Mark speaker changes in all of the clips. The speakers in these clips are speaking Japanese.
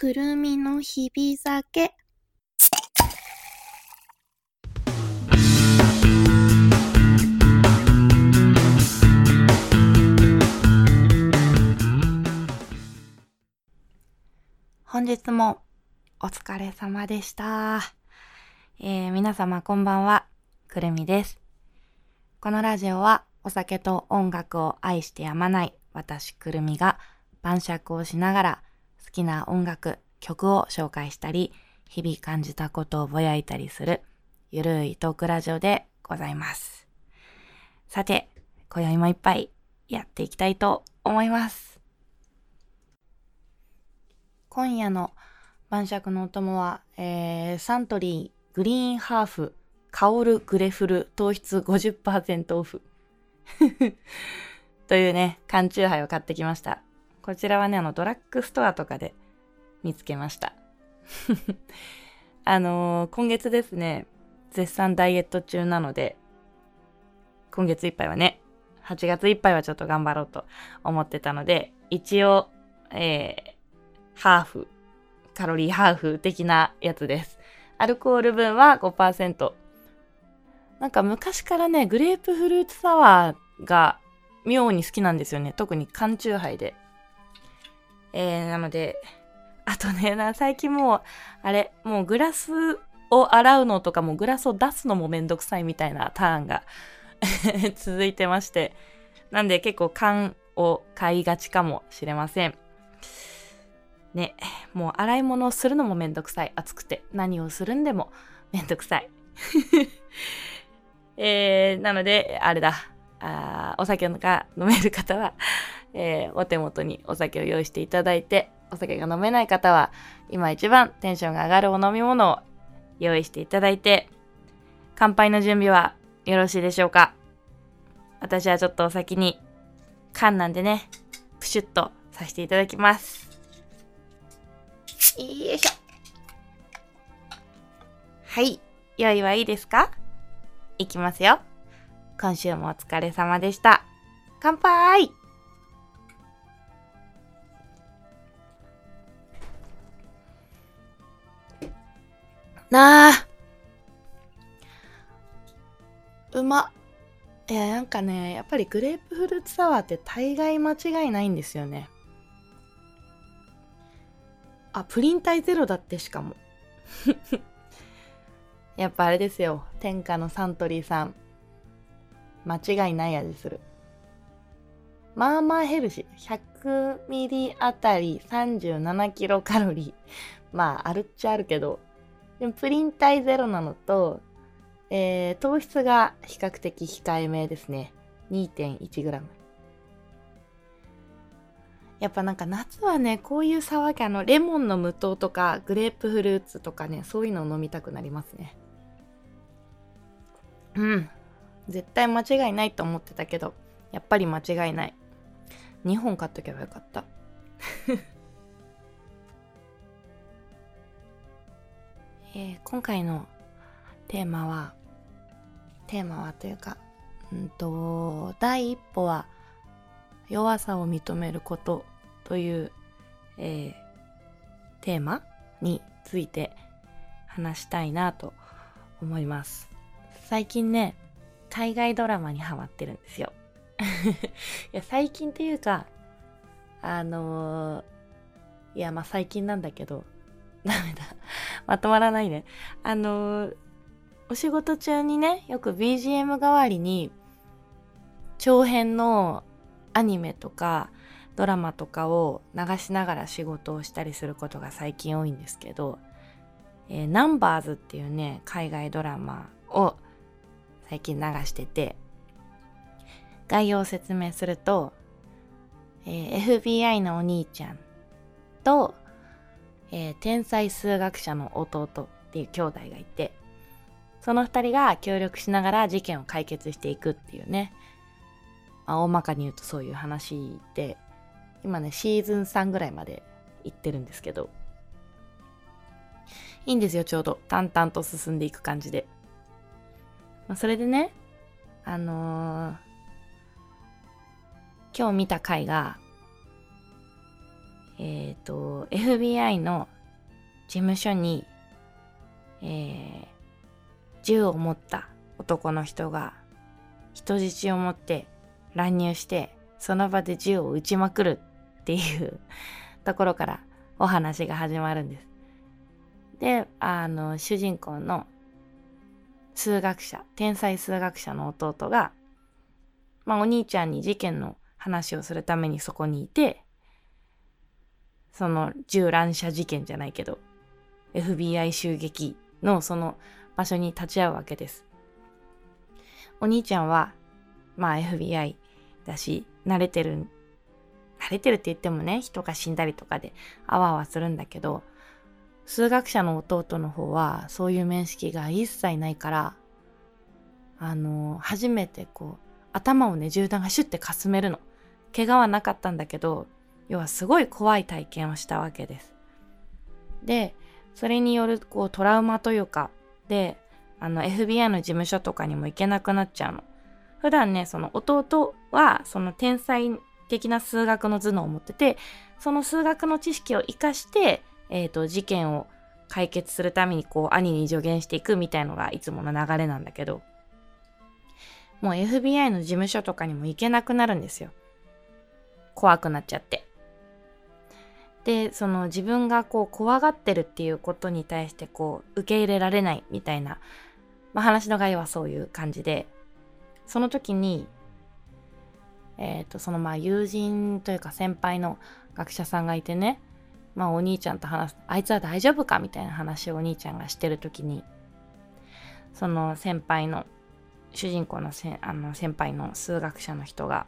Speaker 1: くるみの日々酒。本日もお疲れ様でした。えー、皆様こんばんは、くるみです。このラジオはお酒と音楽を愛してやまない私くるみが晩酌をしながら好きな音楽、曲を紹介したり、日々感じたことをぼやいたりするゆるいトークラジオでございます。さて、今宵もいっぱいやっていきたいと思います。今夜の晩酌のお供は、えー、サントリーグリーンハーフ香るグレフル糖質50%オフ というね、缶チューハイを買ってきました。こちらはね、あの、ドラッグストアとかで見つけました。あのー今月ですね、絶賛ダイエット中なので、今月いっぱいはね、8月いっぱいはちょっと頑張ろうと思ってたので、一応、えー、ハーフ、カロリーハーフ的なやつです。アルコール分は5%。なんか昔からね、グレープフルーツサワーが妙に好きなんですよね。特に缶チューハイで。えー、なので、あとね、な最近もう、あれ、もうグラスを洗うのとかもグラスを出すのもめんどくさいみたいなターンが 続いてまして。なんで結構缶を買いがちかもしれません。ね、もう洗い物をするのもめんどくさい。暑くて。何をするんでもめんどくさい。えー、なので、あれだ。あお酒が飲める方は、えーお手元にお酒を用意していただいて、お酒が飲めない方は、今一番テンションが上がるお飲み物を用意していただいて、乾杯の準備はよろしいでしょうか？私はちょっとお先に缶なんでね、プシュッとさせていただきます。よいしょ。はい。用意はいいですか？いきますよ。今週もお疲れ様でした。乾杯なあ。うま。いやなんかねやっぱりグレープフルーツサワーって大概間違いないんですよね。あプリン体ゼロだってしかも。やっぱあれですよ。天下のサントリーさん。間違いない味する。まあまあヘルシー。100ミリあたり37キロカロリー。まああるっちゃあるけど。でもプリン体ゼロなのと、えー糖質が比較的控えめですね。2.1g やっぱなんか夏はねこういう騒ぎあのレモンの無糖とかグレープフルーツとかねそういうのを飲みたくなりますね。うん。絶対間違いないと思ってたけどやっぱり間違いない。2本買っとけばよかった。えー今回のテーマはテーマはというかうんと第一歩は弱さを認めることという、えーテーマについて話したいなと思います。最近ね海外ドラマにハマってるんですよ。いや最近っていうかあのーいやまあ最近なんだけどダメだ。まとまらないね。あのお仕事中にねよく BGM 代わりに長編のアニメとかドラマとかを流しながら仕事をしたりすることが最近多いんですけど、えーナンバーズっていうね海外ドラマを最近流してて概要を説明すると、えー FBI のお兄ちゃんと、えー天才数学者の弟っていう兄弟がいてその二人が協力しながら事件を解決していくっていうね、まあ、大まかに言うとそういう話で今ねシーズン3ぐらいまで行ってるんですけど。いいんですよちょうど。淡々と進んでいく感じで、まあ、それでねあのー今日見た回が、えっ、ー、と FBI の事務所に、えー、銃を持った男の人が人質を持って乱入してその場で銃を撃ちまくるっていう ところからお話が始まるんです。で、あの、主人公の数学者、天才数学者の弟が、まあお兄ちゃんに事件の話をするためにそこにいて、その銃乱射事件じゃないけど、FBI 襲撃のその場所に立ち会うわけです。お兄ちゃんは、まあ FBI だし、慣れてる、慣れてるって言ってもね、人が死んだりとかであわあわするんだけど、数学者の弟の方はそういう面識が一切ないから、あの、初めてこう、頭をね、銃弾がシュッてかすめるの。怪我はなかったんだけど、要はすごい怖い体験をしたわけです。で、それによるこうトラウマというか、で、あの FBI の事務所とかにも行けなくなっちゃうの。普段ね、その弟はその天才的な数学の頭脳を持ってて、その数学の知識を活かして、えっ、ー、と、事件を解決するためにこう兄に助言していくみたいのがいつもの流れなんだけど、もう FBI の事務所とかにも行けなくなるんですよ。怖くなっちゃって。で、その自分がこう怖がってるっていうことに対してこう受け入れられないみたいな、まあ、話の概要はそういう感じで、その時に、えっ、ー、と、そのまあ友人というか先輩の学者さんがいてね、まあお兄ちゃんと話す、あいつは大丈夫かみたいな話をお兄ちゃんがしてる時に、その先輩の、主人公のせあの先輩の数学者の人が、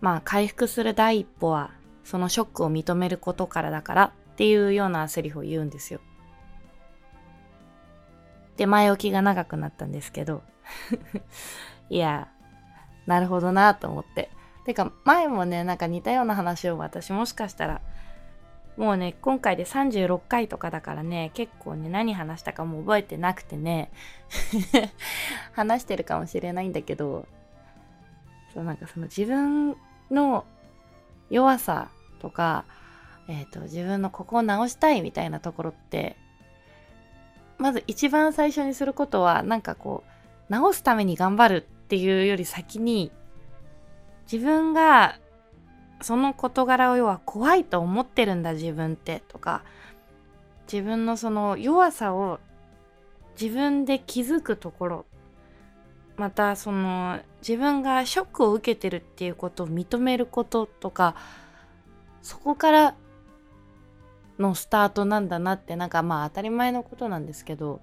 Speaker 1: まあ回復する第一歩はそのショックを認めることからだからっていうようなセリフを言うんですよ。で、前置きが長くなったんですけど いや、なるほどなと思って。てか、前もね、なんか似たような話を私もしかしたら、もうね、今回で36回とかだからね、結構ね、何話したかも覚えてなくてね、話してるかもしれないんだけど、そうなんかその自分の弱さとか、えっ、ー、と、自分のここを直したいみたいなところって、まず一番最初にすることは、なんかこう、直すために頑張るっていうより先に、自分がその事柄を要は怖いと思ってるんだ自分ってとか自分のその弱さを自分で気づくところまたその自分がショックを受けてるっていうことを認めることとかそこからのスタートなんだなってなんかまあ当たり前のことなんですけど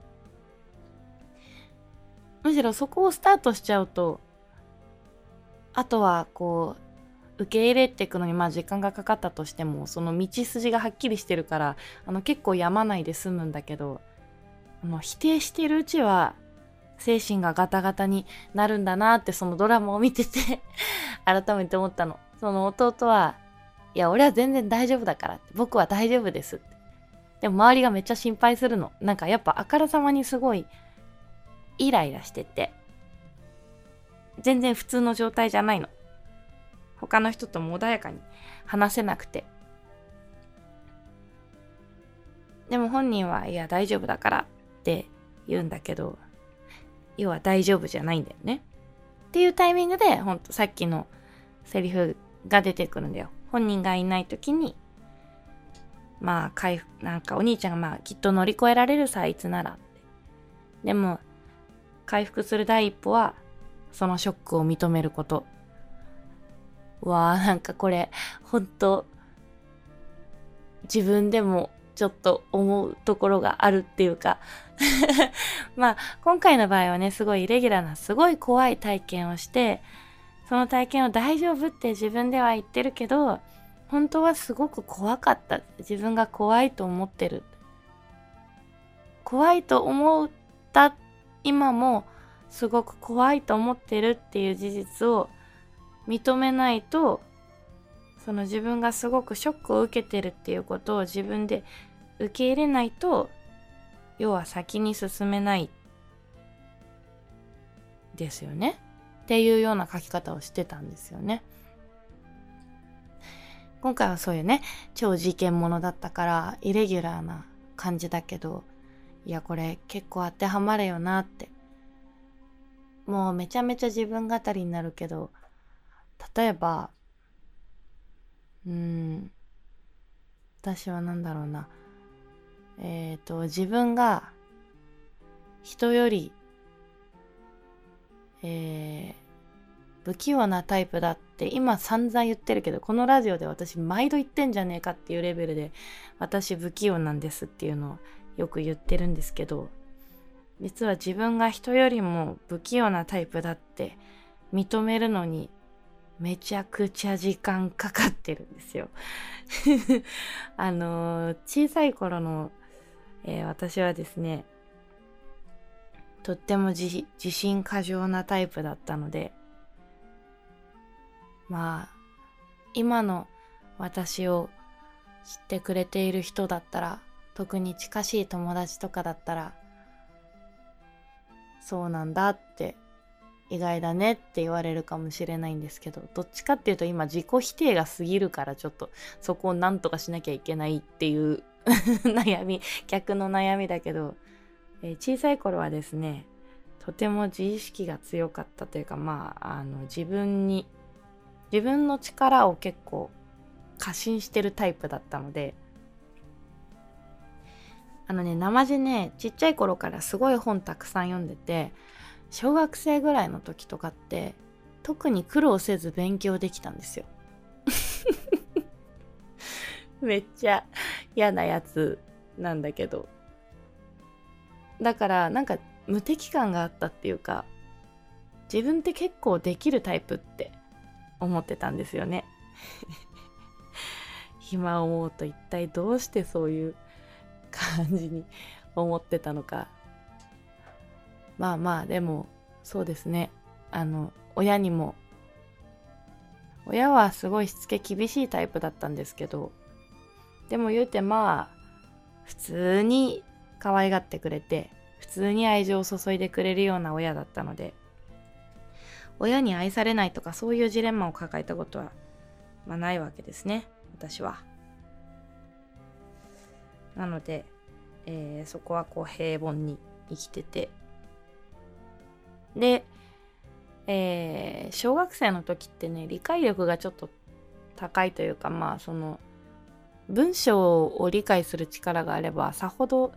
Speaker 1: むしろそこをスタートしちゃうとあとはこう受け入れていくのにまあ時間がかかったとしてもその道筋がはっきりしてるからあの結構やまないで済むんだけどあの否定してるうちは精神がガタガタになるんだなってそのドラマを見てて 改めて思ったの。その弟は、いや、俺は全然大丈夫だから、僕は大丈夫ですって。でも周りがめっちゃ心配するの。なんかやっぱあからさまにすごいイライラしてて、全然普通の状態じゃないの。他の人とも穏やかに話せなくて。でも本人は、いや、大丈夫だからって言うんだけど、要は大丈夫じゃないんだよね。っていうタイミングで、ほんとさっきのセリフが出てくるんだよ。本人がいない時に、まあ、回復、なんかお兄ちゃんがまあ、きっと乗り越えられるさ、いつなら。でも、回復する第一歩は、そのショックを認めること。わあ、なんかこれ、ほんと、自分でもちょっと思うところがあるっていうか まあ今回の場合はねすごいイレギュラーなすごい怖い体験をしてその体験を大丈夫って自分では言ってるけど本当はすごく怖かった。自分が怖いと思ってる。怖いと思った今もすごく怖いと思ってるっていう事実を認めないとその自分がすごくショックを受けてるっていうことを自分で受け入れないと要は先に進めない。ですよね。っていうような書き方をしてたんですよね。今回はそういうね超事件ものだったからイレギュラーな感じだけどいやこれ結構当てはまるよなってもうめちゃめちゃ自分語りになるけど例えばうん私は何だろうなえっ、ー、と自分が人よりえー、不器用なタイプだって今散々言ってるけどこのラジオで私毎度言ってんじゃねえかっていうレベルで私不器用なんですっていうのをよく言ってるんですけど実は自分が人よりも不器用なタイプだって認めるのにめちゃくちゃ時間かかってるんですよ。あのー、小さい頃の、えー、私はですねとっても自信過剰なタイプだったのでまあ今の私を知ってくれている人だったら特に近しい友達とかだったらそうなんだって意外だねって言われるかもしれないんですけどどっちかっていうと今自己否定が過ぎるからちょっとそこをなんとかしなきゃいけないっていう 悩み逆の悩みだけど、えー、小さい頃はですねとても自意識が強かったというかまああの自分に自分の力を結構過信してるタイプだったのであのね生地ねちっちゃい頃からすごい本たくさん読んでて小学生ぐらいの時とかって特に苦労せず勉強できたんですよ。めっちゃ嫌なやつなんだけど。だからなんか無敵感があったっていうか自分って結構できるタイプって思ってたんですよね。今思うと一体どうしてそういう感じに思ってたのか。まあまあでもそうですね。あの親にも親はすごいしつけ厳しいタイプだったんですけどでも言うてまあ普通に可愛がってくれて普通に愛情を注いでくれるような親だったので親に愛されないとかそういうジレンマを抱えたことは、まあ、ないわけですね私は。なので、えー、そこはこう平凡に生きててで、えー、小学生の時ってね理解力がちょっと高いというかまあその文章を理解する力があればさほど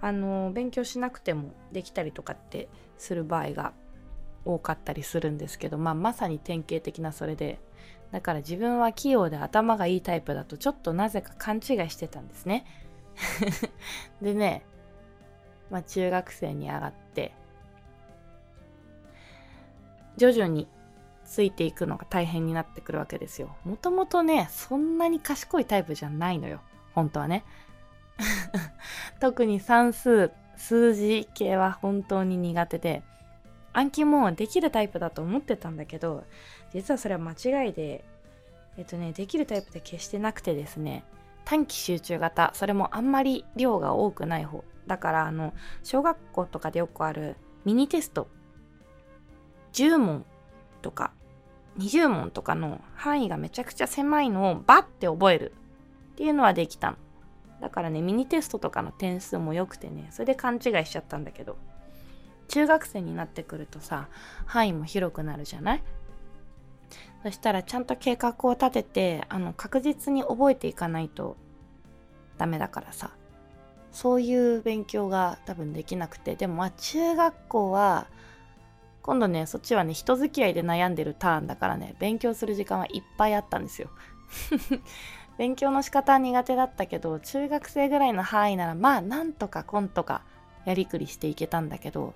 Speaker 1: あの勉強しなくてもできたりとかってする場合が多かったりするんですけど、まあ、まさに典型的なそれでだから自分は器用で頭がいいタイプだとちょっとなぜか勘違いしてたんですね。でね、まあ、中学生に上がって徐々についていくのが大変になってくるわけですよ。もともとねそんなに賢いタイプじゃないのよ。本当はね。特に算数数字系は本当に苦手で暗記もできるタイプだと思ってたんだけど実はそれは間違いでえっとねできるタイプで決してなくてですね短期集中型それもあんまり量が多くない方。だからあの小学校とかでよくあるミニテスト。10問とか20問とかの範囲がめちゃくちゃ狭いのをバッて覚えるっていうのはできたの。だからねミニテストとかの点数も良くてねそれで勘違いしちゃったんだけど中学生になってくるとさ範囲も広くなるじゃない？そしたらちゃんと計画を立ててあの確実に覚えていかないとダメだからさそういう勉強が多分できなくて。でもまあ中学校は今度ねそっちはね人付き合いで悩んでるターンだからね勉強する時間はいっぱいあったんですよ。勉強の仕方は苦手だったけど中学生ぐらいの範囲ならまあなんとかコンとかやりくりしていけたんだけど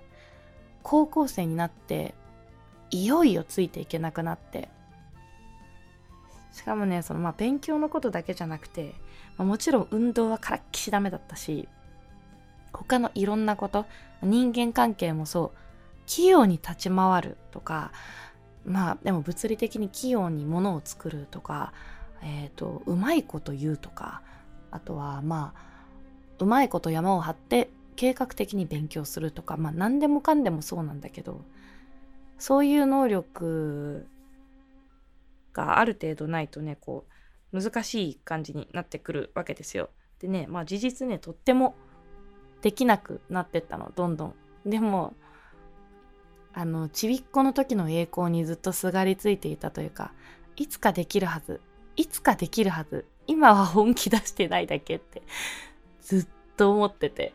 Speaker 1: 高校生になっていよいよついていけなくなって。しかもねそのまあ勉強のことだけじゃなくて、まあ、もちろん運動はからっきしダメだったし他のいろんなこと人間関係もそう器用に立ち回るとかまあでも物理的に器用にものを作るとかえ、ー、とうまいこと言うとかあとはまあうまいこと山を張って計画的に勉強するとかまあ何でもかんでもそうなんだけどそういう能力がある程度ないとねこう難しい感じになってくるわけですよ。でねまあ事実ねとってもできなくなってったのどんどん。でもあのちびっこの時の栄光にずっとすがりついていたというかいつかできるはずいつかできるはず今は本気出してないだけってずっと思ってて。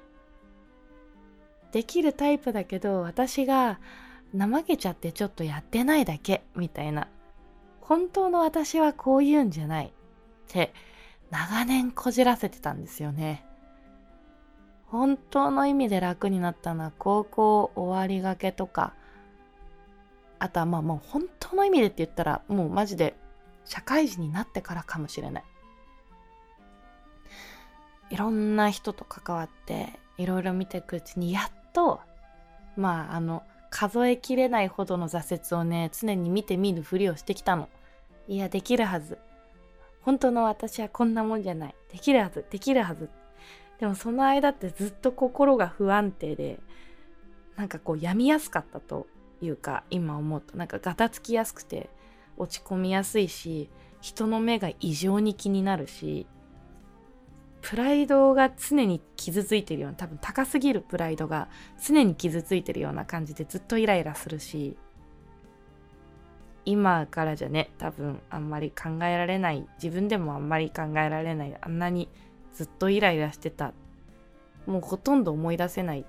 Speaker 1: できるタイプだけど私が怠けちゃってちょっとやってないだけみたいな。本当の私はこう言うんじゃないって長年こじらせてたんですよね。本当の意味で楽になったのは高校終わりがけとかあとはまあもう本当の意味でって言ったらもうマジで社会人になってからかもしれない。いろんな人と関わっていろいろ見ていくうちにやっとまああの数えきれないほどの挫折をね常に見て見ぬふりをしてきたの。いやできるはず。本当の私はこんなもんじゃない。できるはず。できるはず。でもその間ってずっと心が不安定でなんかこう病みやすかったと。いうか今思うとなんかガタつきやすくて落ち込みやすいし人の目が異常に気になるしプライドが常に傷ついてるような多分高すぎるプライドが常に傷ついてるような感じでずっとイライラするし今からじゃね多分あんまり考えられない自分でもあんまり考えられないあんなにずっとイライラしてたもうほとんど思い出せない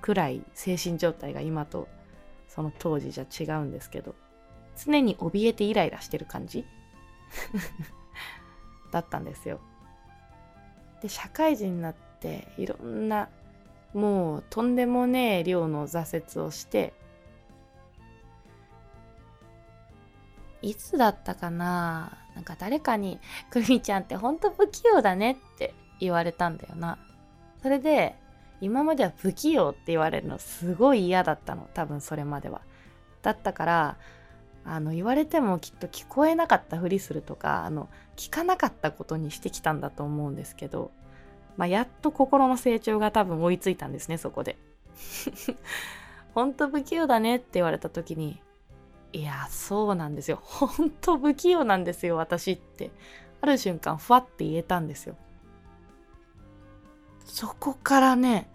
Speaker 1: くらい精神状態が今とその当時じゃ違うんですけど常に怯えてイライラしてる感じ？だったんですよ。で社会人になっていろんなもうとんでもねえ量の挫折をしていつだったかな？なんか誰かに「クミちゃんってほんと不器用だね」って言われたんだよな。それで今までは不器用って言われるのすごい嫌だったの多分それまでは。だったからあの言われてもきっと聞こえなかったふりするとかあの聞かなかったことにしてきたんだと思うんですけど、まあ、やっと心の成長が多分追いついたんですねそこで。本当不器用だねって言われた時にいやそうなんですよ本当不器用なんですよ私ってある瞬間ふわって言えたんですよ。そこからね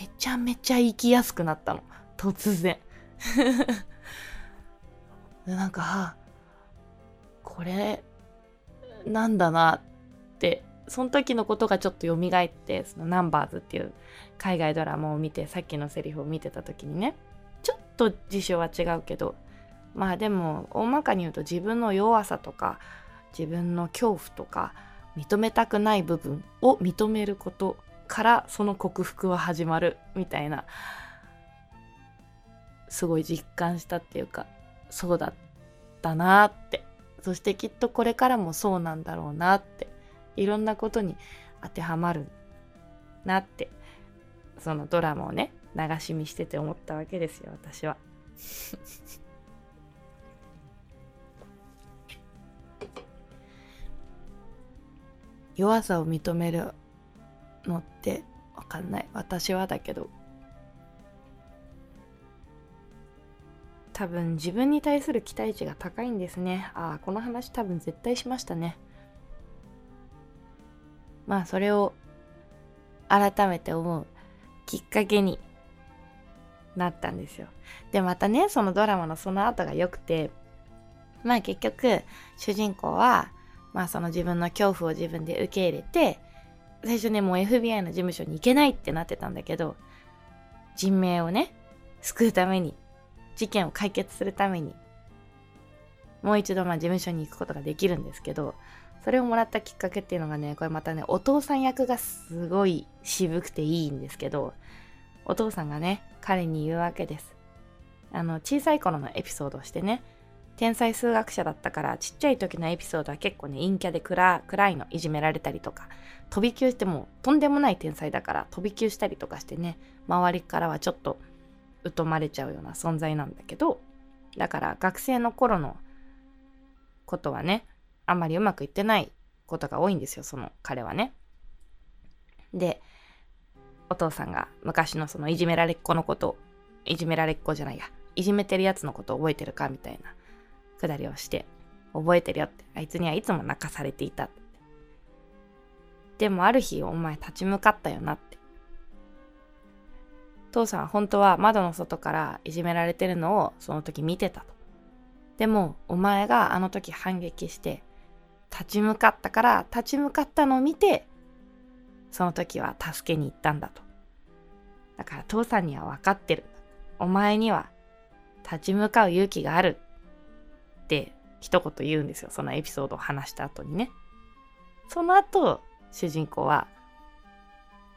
Speaker 1: めちゃめちゃ生きやすくなったの。突然。なんか、これ、なんだなって、その時のことがちょっと蘇って、そのナンバーズっていう海外ドラマを見て、さっきのセリフを見てた時にね、ちょっと辞書は違うけど、まあでも、大まかに言うと自分の弱さとか、自分の恐怖とか、認めたくない部分を認めることからその克服は始まるみたいなすごい実感したっていうかそうだったなって。そしてきっとこれからもそうなんだろうなって。いろんなことに当てはまるなって。そのドラマをね流し見してて思ったわけですよ私は。弱さを認めるのってわかんない私はだけど多分自分に対する期待値が高いんですね。ああ、この話多分絶対しましたね。まあそれを改めて思うきっかけになったんですよ。で、またね、そのドラマのその後が良くて、まあ結局、主人公は、まあその自分の恐怖を自分で受け入れて、最初ね、もう FBI の事務所に行けないってなってたんだけど、人命をね、救うために事件を解決するためにもう一度まあ事務所に行くことができるんですけどそれをもらったきっかけっていうのがねこれまたねお父さん役がすごい渋くていいんですけどお父さんがね彼に言うわけです。あの小さい頃のエピソードをしてね天才数学者だったからちっちゃい時のエピソードは結構ね陰キャで暗いのいじめられたりとか飛び級してもとんでもない天才だから飛び級したりとかしてね周りからはちょっと疎まれちゃうような存在なんだけどだから学生の頃のことはねあんまりうまくいってないことが多いんですよその彼はね。でお父さんが昔のそのいじめられっ子のこといじめられっ子じゃないやいじめてるやつのこと覚えてるかみたいなくだりをして覚えてるよって。あいつにはいつも泣かされていた。でもある日お前立ち向かったよなって。父さん本当は窓の外からいじめられてるのをその時見てたと。でもお前があの時反撃して立ち向かったから立ち向かったのを見てその時は助けに行ったんだと。だから父さんには分かってる。お前には立ち向かう勇気があるって一言言うんですよ。そのエピソードを話した後にね。その後、主人公は、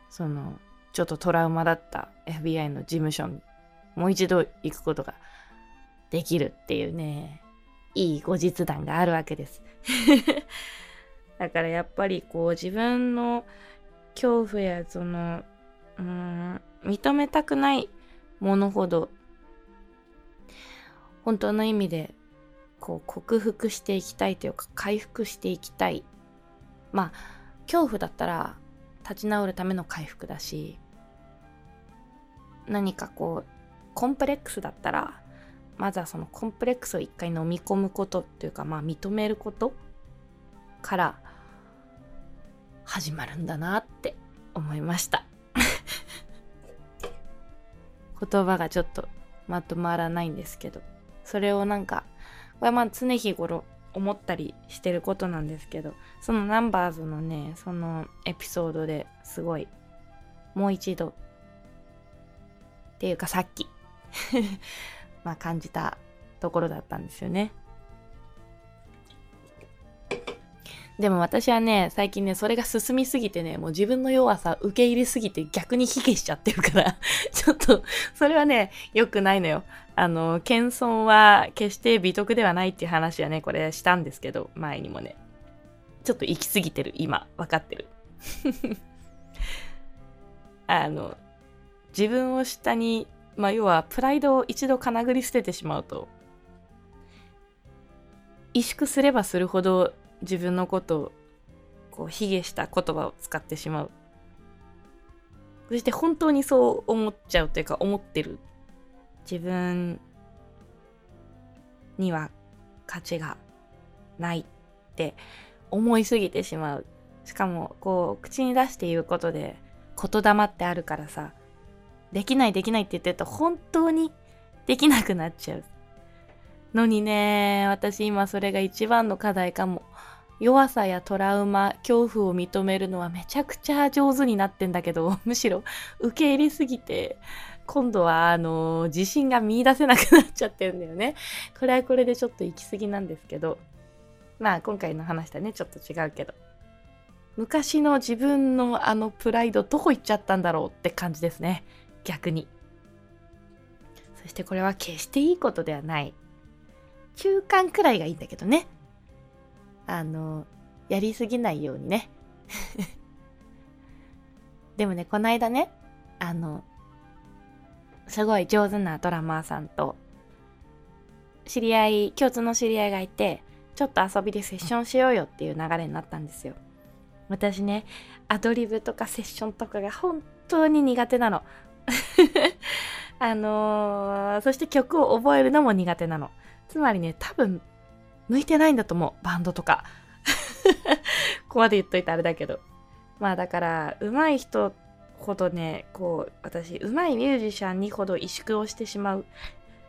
Speaker 1: その、ちょっとトラウマだった FBI の事務所にもう一度行くことができるっていうね、いい後日談があるわけです。だからやっぱりこう自分の恐怖やその、うん、認めたくないものほど本当の意味でこう克服していきたいというか回復していきたい。まあ恐怖だったら立ち直るための回復だし何かこうコンプレックスだったらまずはそのコンプレックスを一回飲み込むことっていうかまあ認めることから始まるんだなって思いました。言葉がちょっとまとまらないんですけどそれをなんかこれはまあ常日頃思ったりしてることなんですけどそのナンバーズのねそのエピソードですごいもう一度っていうかさっき まあ感じたところだったんですよね。でも私はね、最近ね、それが進みすぎてね、もう自分の弱さ受け入れすぎて逆に卑下しちゃってるから ちょっと、それはね、良くないのよ。あの、謙遜は決して美徳ではないっていう話はね、これしたんですけど、前にもね。ちょっと行き過ぎてる、今、わかってる。あの、自分を下に、まあ、要は、プライドを一度かなぐり捨ててしまうと、萎縮すればするほど自分のことをこう卑下した言葉を使ってしまう。そして本当にそう思っちゃうというか思ってる。自分には価値がないって思いすぎてしまう。しかもこう口に出して言うことで言霊ってあるからさできないできないって言ってると本当にできなくなっちゃう。のにね私今それが一番の課題かも。弱さやトラウマ、恐怖を認めるのはめちゃくちゃ上手になってんだけど、むしろ受け入れすぎて、今度はあの、自信が見出せなくなっちゃってるんだよね。これはこれでちょっと行き過ぎなんですけど、まあ今回の話とね、ちょっと違うけど、昔の自分のあのプライドどこ行っちゃったんだろうって感じですね。逆に。そしてこれは決していいことではない。中間くらいがいいんだけどね。あの、やりすぎないようにね。でもね、この間ね、あの、すごい上手なドラマーさんと、知り合い、共通の知り合いがいて、ちょっと遊びでセッションしようよっていう流れになったんですよ。私ね、アドリブとかセッションとかが本当に苦手なの。あのー、そして曲を覚えるのも苦手なの。つまりね、多分向いてないんだと思う。バンドとか。ここまで言っといてあれだけど。まあだから、上手い人ほどね、こう、私、上手いミュージシャンにほど萎縮をしてしまう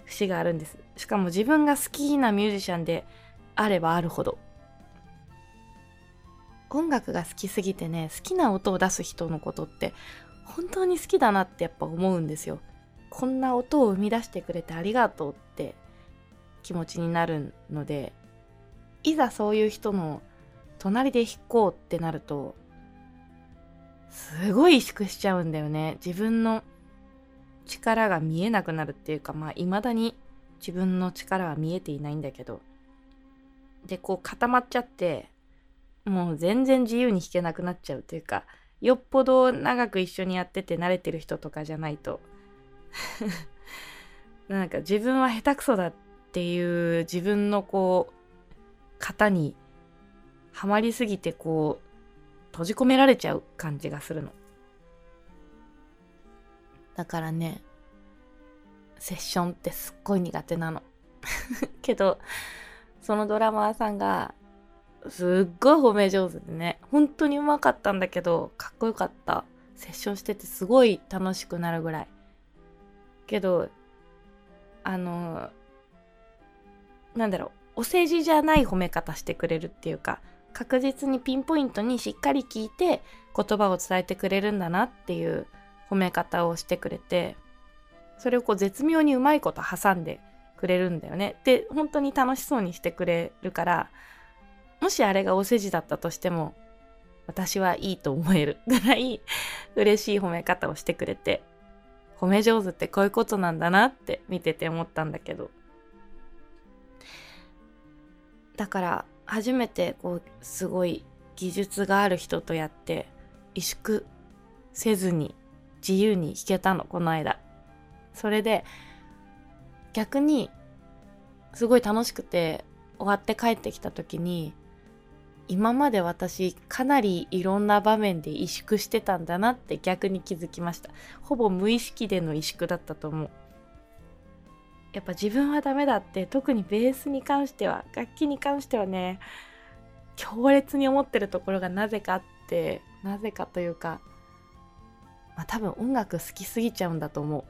Speaker 1: 節があるんです。しかも自分が好きなミュージシャンであればあるほど。音楽が好きすぎてね、好きな音を出す人のことって本当に好きだなってやっぱ思うんですよ。こんな音を生み出してくれてありがとうって気持ちになるので、いざそういう人の隣で弾こうってなるとすごい萎縮しちゃうんだよね。自分の力が見えなくなるっていうかまあ未だに自分の力は見えていないんだけど。でこう固まっちゃってもう全然自由に弾けなくなっちゃうというかよっぽど長く一緒にやってて慣れてる人とかじゃないと。なんか自分は下手くそだっていう自分のこう型にはまりすぎてこう閉じ込められちゃう感じがするの。だからね、セッションってすっごい苦手なの。けど、そのドラマーさんがすっごい褒め上手でね本当にうまかったんだけどかっこよかったセッションしててすごい楽しくなるぐらいけどあのなんだろうお世辞じゃない褒め方してくれるっていうか確実にピンポイントにしっかり聞いて言葉を伝えてくれるんだなっていう褒め方をしてくれてそれをこう絶妙にうまいこと挟んでくれるんだよね。で本当に楽しそうにしてくれるからもしあれがお世辞だったとしても私はいいと思えるぐらい 嬉しい褒め方をしてくれて褒め上手ってこういうことなんだなって見てて思ったんだけどだから初めてこうすごい技術がある人とやって萎縮せずに自由に弾けたのこの間。それで逆にすごい楽しくて終わって帰ってきた時に今まで私かなりいろんな場面で萎縮してたんだなって逆に気づきました。ほぼ無意識での萎縮だったと思う。やっぱ自分はダメだって特にベースに関しては楽器に関してはね強烈に思ってるところがなぜかってなぜかというか、まあ、多分音楽好きすぎちゃうんだと思う。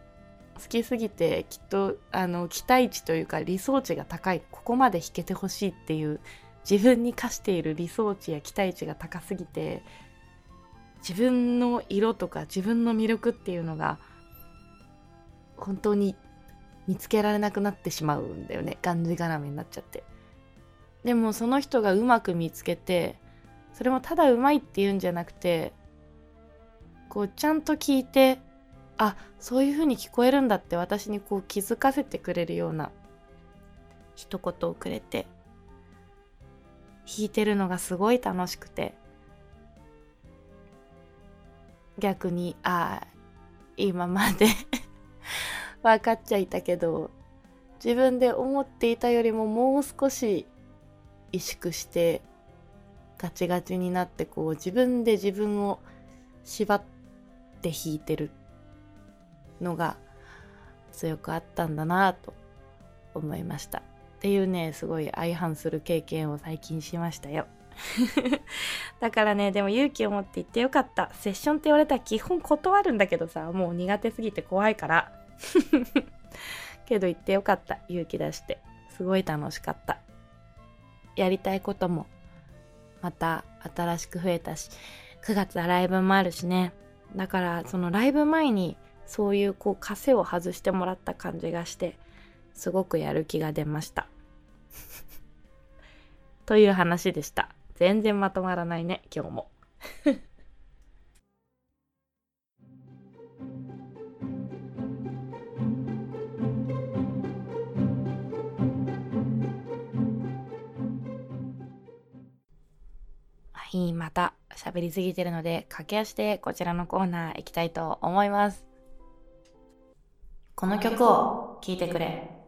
Speaker 1: 好きすぎてきっとあの期待値というか理想値が高い。ここまで弾けてほしいっていう自分に課している理想値や期待値が高すぎて自分の色とか自分の魅力っていうのが本当に見つけられなくなってしまうんだよね。がんじがらめになっちゃって。でもその人がうまく見つけてそれもただうまいっていうんじゃなくてこうちゃんと聞いてあそういう風に聞こえるんだって私にこう気づかせてくれるような一言をくれて弾いてるのがすごい楽しくて逆にああ今まで 分かっちゃいたけど自分で思っていたよりももう少し萎縮してガチガチになってこう自分で自分を縛って弾いてるのが強くあったんだなと思いました。っていうねすごい相反する経験を最近しましたよ。だからねでも勇気を持って言ってよかった。セッションって言われたら基本断るんだけどさもう苦手すぎて怖いから。けど言ってよかった。勇気出して。すごい楽しかった。やりたいこともまた新しく増えたし9月はライブもあるしね。だからそのライブ前にそういうこう枷を外してもらった感じがしてすごくやる気が出ました。という話でした。全然まとまらないね今日も。いまた喋りすぎてるので駆け足でこちらのコーナー行きたいと思いますこの曲を聴いてくれ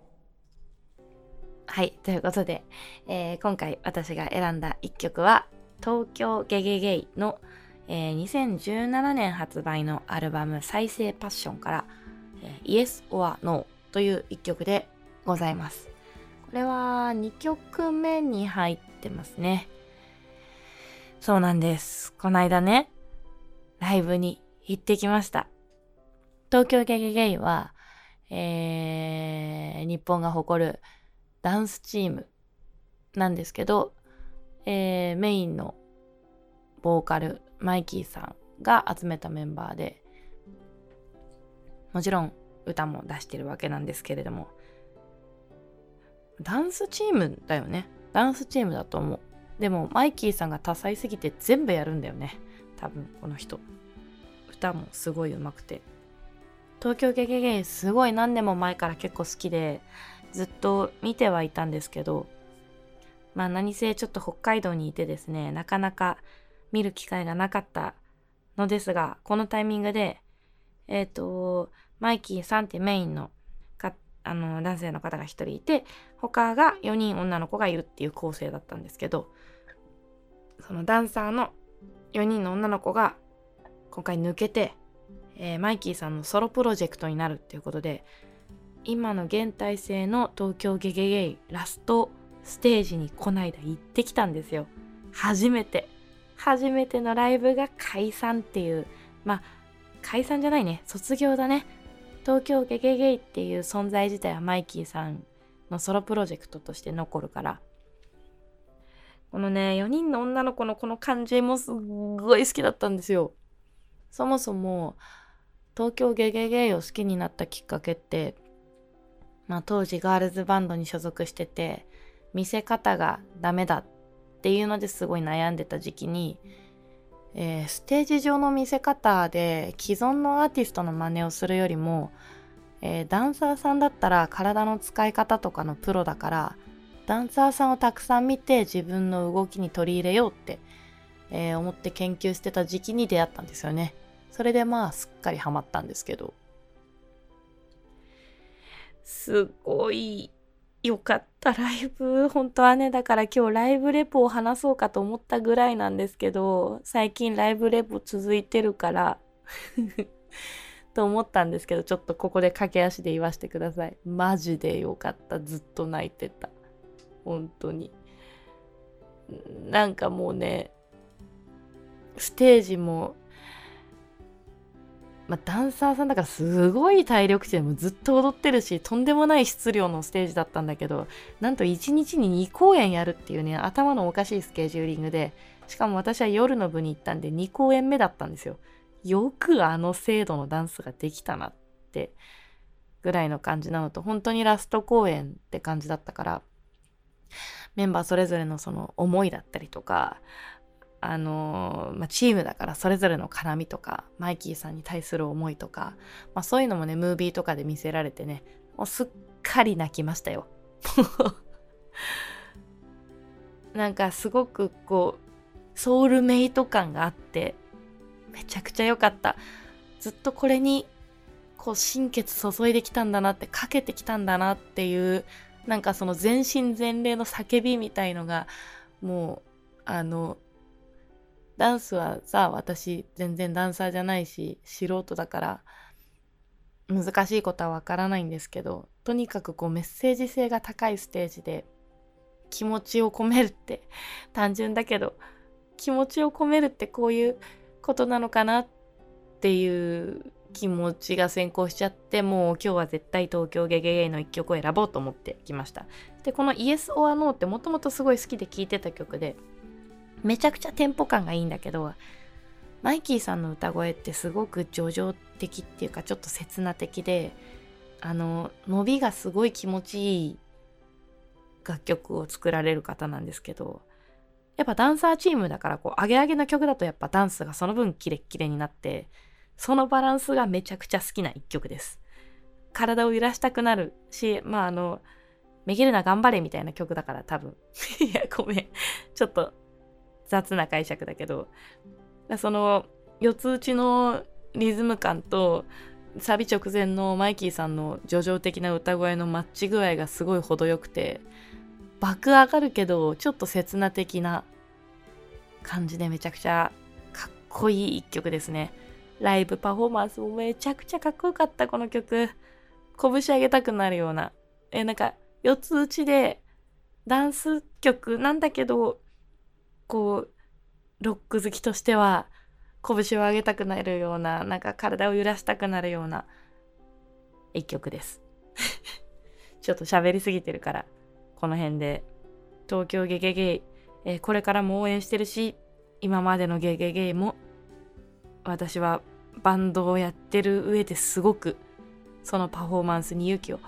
Speaker 1: はい、ということで、えー、今回私が選んだ一曲は、東京ゲゲゲイの、えー、2017年発売のアルバム再生パッションから、えー、Yes or No という一曲でございます。これは2曲目に入ってますね。そうなんです。この間ね、ライブに行ってきました。東京ゲゲゲイは、えー、日本が誇るダンスチームなんですけど、えー、メインのボーカルマイキーさんが集めたメンバーでもちろん歌も出してるわけなんですけれどもダンスチームだよねダンスチームだと思うでもマイキーさんが多彩すぎて全部やるんだよね。多分この人。歌もすごい上手くて。東京ゲゲゲすごい何年も前から結構好きでずっと見てはいたんですけど、まあ何せちょっと北海道にいてですね、なかなか見る機会がなかったのですが、このタイミングで、えっ、ー、と、マイキーさんってメインのかあの男性の方が1人いて、他が4人女の子がいるっていう構成だったんですけど、そのダンサーの4人の女の子が今回抜けて、えー、マイキーさんのソロプロジェクトになるっていうことで、今の現体制の東京ゲゲゲイラストステージにこないだ行ってきたんですよ。初めて。初めてのライブが解散っていうまあ解散じゃないね。卒業だね。東京ゲゲゲイっていう存在自体はマイキーさんのソロプロジェクトとして残るからこのね4人の女の子のこの感じもすっごい好きだったんですよ。そもそも東京ゲゲゲイを好きになったきっかけってまあ当時ガールズバンドに所属してて見せ方がダメだっていうのですごい悩んでた時期に、えー、ステージ上の見せ方で既存のアーティストの真似をするよりも、えー、ダンサーさんだったら体の使い方とかのプロだからダンサーさんをたくさん見て自分の動きに取り入れようって、えー、思って研究してた時期に出会ったんですよね。それでまあすっかりハマったんですけど。すごいよかったライブ本当はねだから今日ライブレポを話そうかと思ったぐらいなんですけど最近ライブレポ続いてるから と思ったんですけどちょっとここで駆け足で言わせてくださいマジでよかったずっと泣いてた本当に。なんかもうねステージもまあ、ダンサーさんだからすごい体力値でもずっと踊ってるしとんでもない質量のステージだったんだけどなんと1日に2公演やるっていうね頭のおかしいスケジューリングでしかも私は夜の部に行ったんで2公演目だったんですよ。よくあの精度のダンスができたなってぐらいの感じなのと本当にラスト公演って感じだったからメンバーそれぞれのその思いだったりとかあのまあ、チームだからそれぞれの絡みとかマイキーさんに対する思いとか、まあ、そういうのもねムービーとかで見せられてねもうすっかり泣きましたよ。なんかすごくこうソウルメイト感があってめちゃくちゃ良かった。ずっとこれにこう心血注いできたんだなってかけてきたんだなっていうなんかその全身全霊の叫びみたいのがもうあのダンスはさ私全然ダンサーじゃないし素人だから難しいことはわからないんですけどとにかくこうメッセージ性が高いステージで気持ちを込めるって 単純だけど気持ちを込めるってこういうことなのかなっていう気持ちが先行しちゃってもう今日は絶対東京ゲゲゲの一曲を選ぼうと思ってきました。でこの Yes or No ってもともとすごい好きで聴いてた曲でめちゃくちゃテンポ感がいいんだけどマイキーさんの歌声ってすごく叙情的っていうかちょっと刹那的であの伸びがすごい気持ちいい楽曲を作られる方なんですけどやっぱダンサーチームだからこう上げ上げの曲だとやっぱダンスがその分キレッキレになってそのバランスがめちゃくちゃ好きな一曲です。体を揺らしたくなるしまああのめげるな頑張れみたいな曲だから多分。いやごめん。ちょっと雑な解釈だけど。その四つ打ちのリズム感とサビ直前のマイキーさんの叙情的な歌声のマッチ具合がすごい程よくて爆上がるけどちょっと刹那的な感じでめちゃくちゃかっこいい一曲ですね。ライブパフォーマンスもめちゃくちゃかっこよかったこの曲。拳上げたくなるような。えなんか四つ打ちでダンス曲なんだけどこうロック好きとしては拳を上げたくなるようななんか体を揺らしたくなるような一曲です。ちょっと喋りすぎてるからこの辺で。東京ゲゲゲイ、えー、これからも応援してるし今までのゲゲゲイも私はバンドをやってる上ですごくそのパフォーマンスに勇気を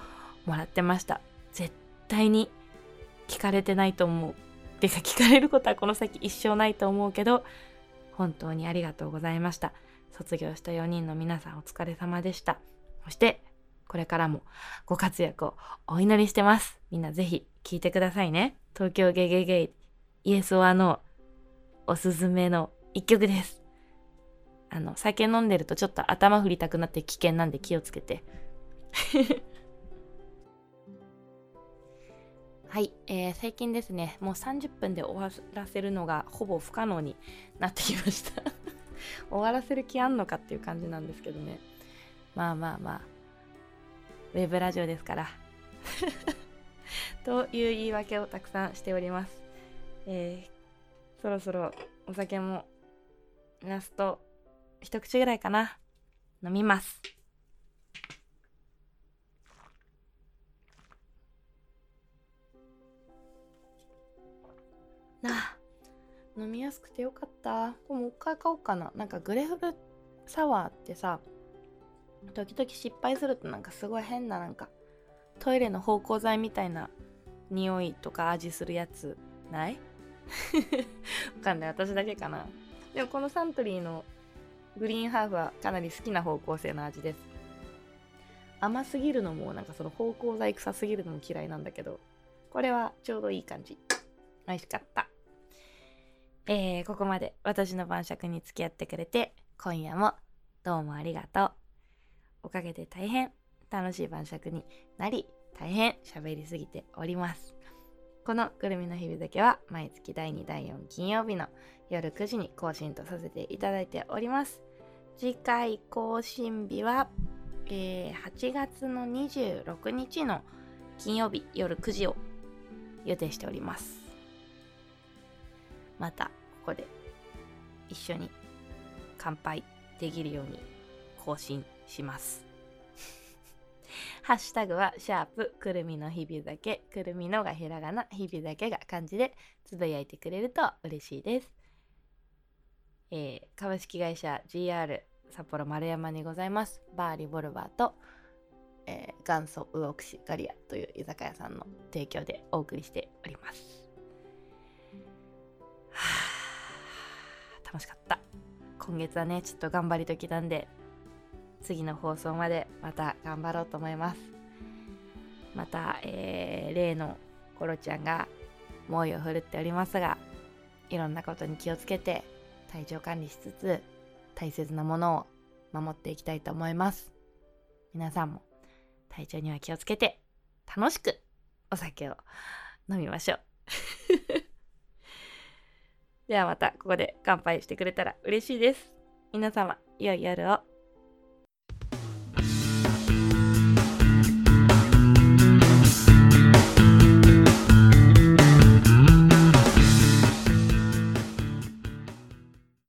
Speaker 1: もらってました。絶対に聞かれてないと思う。てか聞かれることはこの先一生ないと思うけど本当にありがとうございました。卒業した4人の皆さんお疲れ様でした。そしてこれからもご活躍をお祈りしてます。みんなぜひ聞いてくださいね。東京ゲゲゲイイエスオアノーおすすめの一曲です。あの酒飲んでるとちょっと頭振りたくなって危険なんで気をつけて はい、えー、最近ですね、もう30分で終わらせるのがほぼ不可能になってきました 終わらせる気あんのかっていう感じなんですけどね。まあまあまあ、ウェブラジオですから。という言い訳をたくさんしております。えー、そろそろお酒もラスト一口ぐらいかな。飲みます。飲みやすくてよかった。これもう一回買おうかな。なんかグレフルサワーってさ、時々失敗するとなんかすごい変ななんかトイレの芳香剤みたいな匂いとか味するやつない？わかんない私だけかなでもこのサントリーのグリーンハーフはかなり好きな方向性の味です。甘すぎるのもなんかその芳香剤臭すぎるのも嫌いなんだけどこれはちょうどいい感じ。美味しかった。えー、ここまで私の晩酌に付き合ってくれて今夜もどうもありがとう。おかげで大変。楽しい晩酌になり大変。喋りすぎております。このくるみの日々だけは毎月第2第4金曜日の夜9時に更新とさせていただいております。次回更新日は、えー、8月の26日の金曜日夜9時を予定しております。またここで一緒に乾杯できるように更新します。ハッシュタグは、シャープ、くるみの日々だけ、くるみのがひらがな、日々だけが漢字でつぶやいてくれると嬉しいです。えー、株式会社 GR 札幌丸山にございます。バーリボルバーと、えー、元祖魚串ガリアという居酒屋さんの提供でお送りしております。はあ、楽しかった。今月はね、ちょっと頑張り時なんで、次の放送までまた頑張ろうと思いますまた、えー、例のコロちゃんが猛威を振るっておりますがいろんなことに気をつけて体調管理しつつ大切なものを守っていきたいと思います。皆さんも体調には気をつけて楽しくお酒を飲みましょう。ではまたここで乾杯してくれたら嬉しいです。皆様良い夜を。